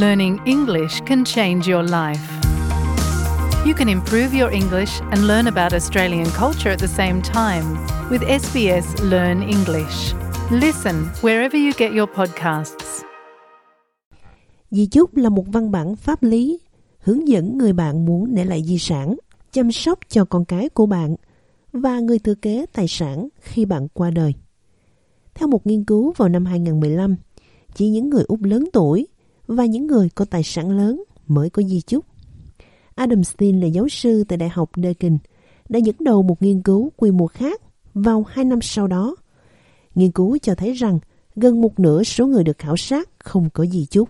learning English can change your life. You can improve your English and learn about Australian culture at the same time with SBS Learn English. Listen wherever you get your podcasts. Di chúc là một văn bản pháp lý hướng dẫn người bạn muốn để lại di sản, chăm sóc cho con cái của bạn và người thừa kế tài sản khi bạn qua đời. Theo một nghiên cứu vào năm 2015, chỉ những người Úc lớn tuổi và những người có tài sản lớn mới có di chúc. Adam Stein là giáo sư tại Đại học Deakin, đã dẫn đầu một nghiên cứu quy mô khác vào hai năm sau đó. Nghiên cứu cho thấy rằng gần một nửa số người được khảo sát không có di chúc.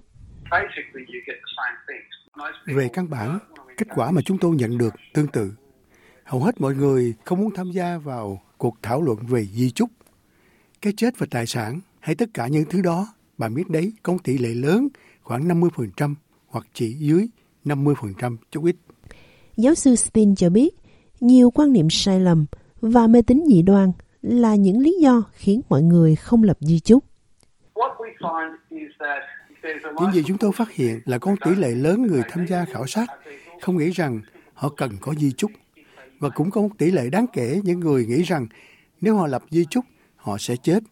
Về căn bản, kết quả mà chúng tôi nhận được tương tự. Hầu hết mọi người không muốn tham gia vào cuộc thảo luận về di chúc. Cái chết và tài sản hay tất cả những thứ đó, bạn biết đấy, có tỷ lệ lớn khoảng 50% hoặc chỉ dưới 50% chút ít. Giáo sư Steen cho biết, nhiều quan niệm sai lầm và mê tín dị đoan là những lý do khiến mọi người không lập di chúc. Những gì chúng tôi phát hiện là có tỷ lệ lớn người tham gia khảo sát không nghĩ rằng họ cần có di chúc và cũng có một tỷ lệ đáng kể những người nghĩ rằng nếu họ lập di chúc họ sẽ chết.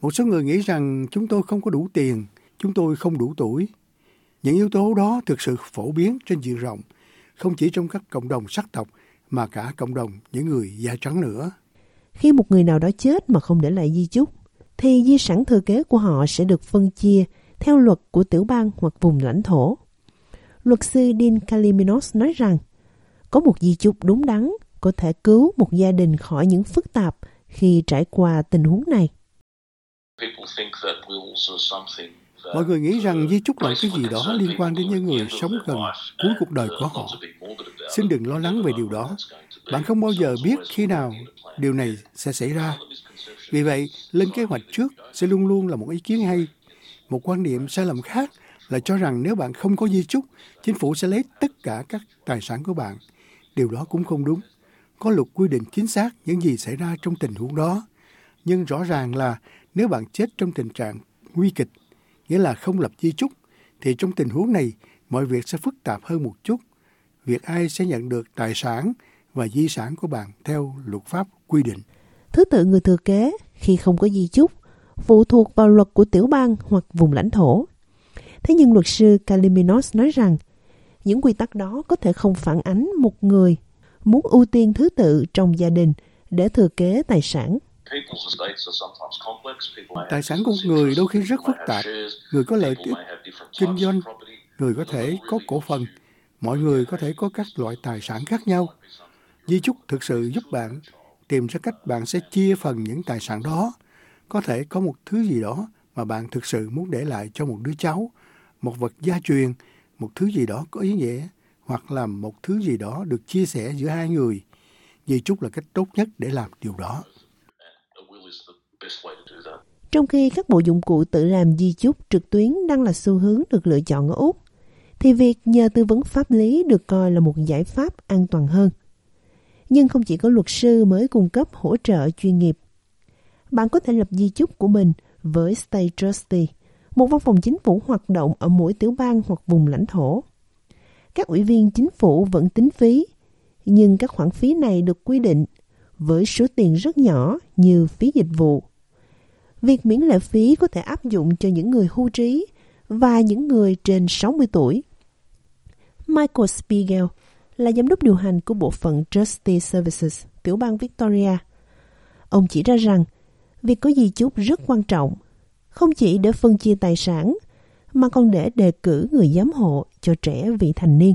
Một số người nghĩ rằng chúng tôi không có đủ tiền, chúng tôi không đủ tuổi. Những yếu tố đó thực sự phổ biến trên diện rộng, không chỉ trong các cộng đồng sắc tộc mà cả cộng đồng những người da trắng nữa. Khi một người nào đó chết mà không để lại di chúc, thì di sản thừa kế của họ sẽ được phân chia theo luật của tiểu bang hoặc vùng lãnh thổ. Luật sư Dean Kaliminos nói rằng, có một di chúc đúng đắn có thể cứu một gia đình khỏi những phức tạp khi trải qua tình huống này. Mọi người nghĩ rằng di chúc là cái gì đó liên quan đến những người sống gần cuối cuộc đời của họ. Xin đừng lo lắng về điều đó. Bạn không bao giờ biết khi nào điều này sẽ xảy ra. Vì vậy, lên kế hoạch trước sẽ luôn luôn là một ý kiến hay. Một quan niệm sai lầm khác là cho rằng nếu bạn không có di chúc, chính phủ sẽ lấy tất cả các tài sản của bạn. Điều đó cũng không đúng. Có luật quy định chính xác những gì xảy ra trong tình huống đó. Nhưng rõ ràng là nếu bạn chết trong tình trạng nguy kịch, nghĩa là không lập di chúc, thì trong tình huống này mọi việc sẽ phức tạp hơn một chút. Việc ai sẽ nhận được tài sản và di sản của bạn theo luật pháp quy định. Thứ tự người thừa kế khi không có di chúc phụ thuộc vào luật của tiểu bang hoặc vùng lãnh thổ. Thế nhưng luật sư Kaliminos nói rằng những quy tắc đó có thể không phản ánh một người muốn ưu tiên thứ tự trong gia đình để thừa kế tài sản. Tài sản của người đôi khi rất phức tạp. Người có lợi ích kinh doanh, người có thể có cổ phần, mọi người có thể có các loại tài sản khác nhau. Di chúc thực sự giúp bạn tìm ra cách bạn sẽ chia phần những tài sản đó. Có thể có một thứ gì đó mà bạn thực sự muốn để lại cho một đứa cháu, một vật gia truyền, một thứ gì đó có ý nghĩa, hoặc là một thứ gì đó được chia sẻ giữa hai người. Di chúc là cách tốt nhất để làm điều đó. Trong khi các bộ dụng cụ tự làm di chúc trực tuyến đang là xu hướng được lựa chọn ở Úc, thì việc nhờ tư vấn pháp lý được coi là một giải pháp an toàn hơn. Nhưng không chỉ có luật sư mới cung cấp hỗ trợ chuyên nghiệp. Bạn có thể lập di chúc của mình với State Trustee, một văn phòng chính phủ hoạt động ở mỗi tiểu bang hoặc vùng lãnh thổ. Các ủy viên chính phủ vẫn tính phí, nhưng các khoản phí này được quy định với số tiền rất nhỏ như phí dịch vụ. Việc miễn lệ phí có thể áp dụng cho những người hưu trí và những người trên 60 tuổi. Michael Spiegel là giám đốc điều hành của bộ phận Justice Services, tiểu bang Victoria. Ông chỉ ra rằng việc có di chúc rất quan trọng, không chỉ để phân chia tài sản, mà còn để đề cử người giám hộ cho trẻ vị thành niên.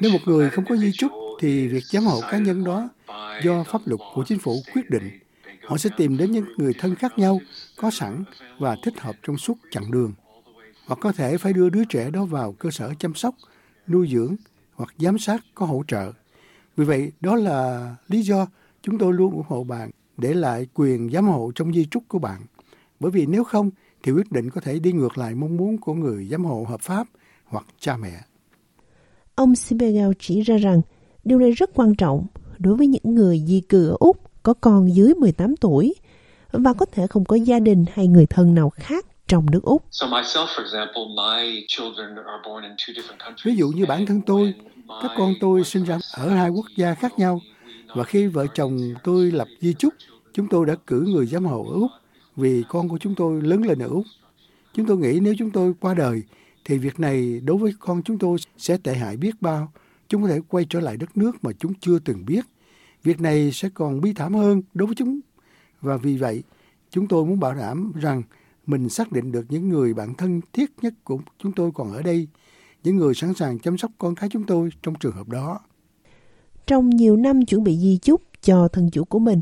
Nếu một người không có di chúc thì việc giám hộ cá nhân đó do pháp luật của chính phủ quyết định. Họ sẽ tìm đến những người thân khác nhau, có sẵn và thích hợp trong suốt chặng đường. Hoặc có thể phải đưa đứa trẻ đó vào cơ sở chăm sóc, nuôi dưỡng hoặc giám sát có hỗ trợ. Vì vậy, đó là lý do chúng tôi luôn ủng hộ bạn để lại quyền giám hộ trong di trúc của bạn. Bởi vì nếu không, thì quyết định có thể đi ngược lại mong muốn của người giám hộ hợp pháp hoặc cha mẹ. Ông Sibegel chỉ ra rằng điều này rất quan trọng đối với những người di cư ở Úc có con dưới 18 tuổi và có thể không có gia đình hay người thân nào khác trong nước Úc. Ví dụ như bản thân tôi, các con tôi sinh ra ở hai quốc gia khác nhau và khi vợ chồng tôi lập di chúc, chúng tôi đã cử người giám hộ ở Úc vì con của chúng tôi lớn lên ở Úc. Chúng tôi nghĩ nếu chúng tôi qua đời thì việc này đối với con chúng tôi sẽ tệ hại biết bao. Chúng có thể quay trở lại đất nước mà chúng chưa từng biết. Việc này sẽ còn bi thảm hơn đối với chúng. Và vì vậy, chúng tôi muốn bảo đảm rằng mình xác định được những người bạn thân thiết nhất của chúng tôi còn ở đây, những người sẵn sàng chăm sóc con cái chúng tôi trong trường hợp đó. Trong nhiều năm chuẩn bị di chúc cho thân chủ của mình,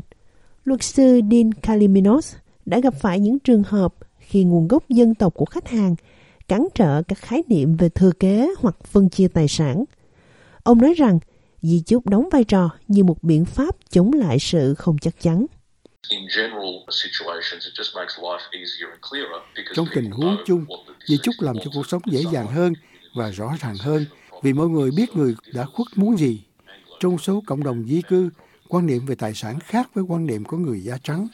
luật sư Dean Kaliminos đã gặp phải những trường hợp khi nguồn gốc dân tộc của khách hàng cản trở các khái niệm về thừa kế hoặc phân chia tài sản. Ông nói rằng di chúc đóng vai trò như một biện pháp chống lại sự không chắc chắn. Trong tình huống chung, di chúc làm cho cuộc sống dễ dàng hơn và rõ ràng hơn vì mọi người biết người đã khuất muốn gì. Trong số cộng đồng di cư, quan niệm về tài sản khác với quan niệm của người da trắng.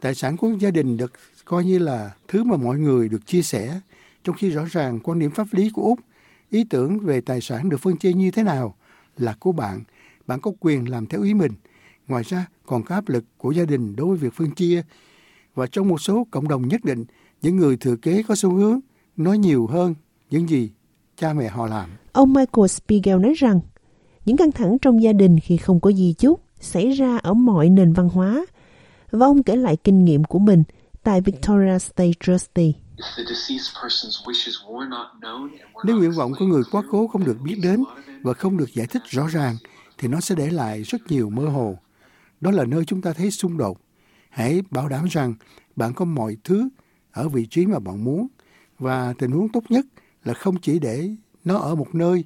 Tài sản của gia đình được coi như là thứ mà mọi người được chia sẻ, trong khi rõ ràng quan điểm pháp lý của Úc, ý tưởng về tài sản được phân chia như thế nào là của bạn, bạn có quyền làm theo ý mình. Ngoài ra, còn có áp lực của gia đình đối với việc phân chia. Và trong một số cộng đồng nhất định, những người thừa kế có xu hướng nói nhiều hơn những gì cha mẹ họ làm. Ông Michael Spiegel nói rằng, những căng thẳng trong gia đình khi không có di chúc xảy ra ở mọi nền văn hóa. Và ông kể lại kinh nghiệm của mình tại Victoria State Trustee. Nếu nguyện vọng của người quá cố không được biết đến và không được giải thích rõ ràng, thì nó sẽ để lại rất nhiều mơ hồ. Đó là nơi chúng ta thấy xung đột. Hãy bảo đảm rằng bạn có mọi thứ ở vị trí mà bạn muốn và tình huống tốt nhất là không chỉ để nó ở một nơi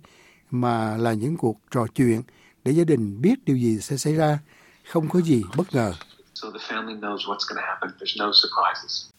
mà là những cuộc trò chuyện để gia đình biết điều gì sẽ xảy ra, không có gì bất ngờ. So the family knows what's going to happen. There's no surprises.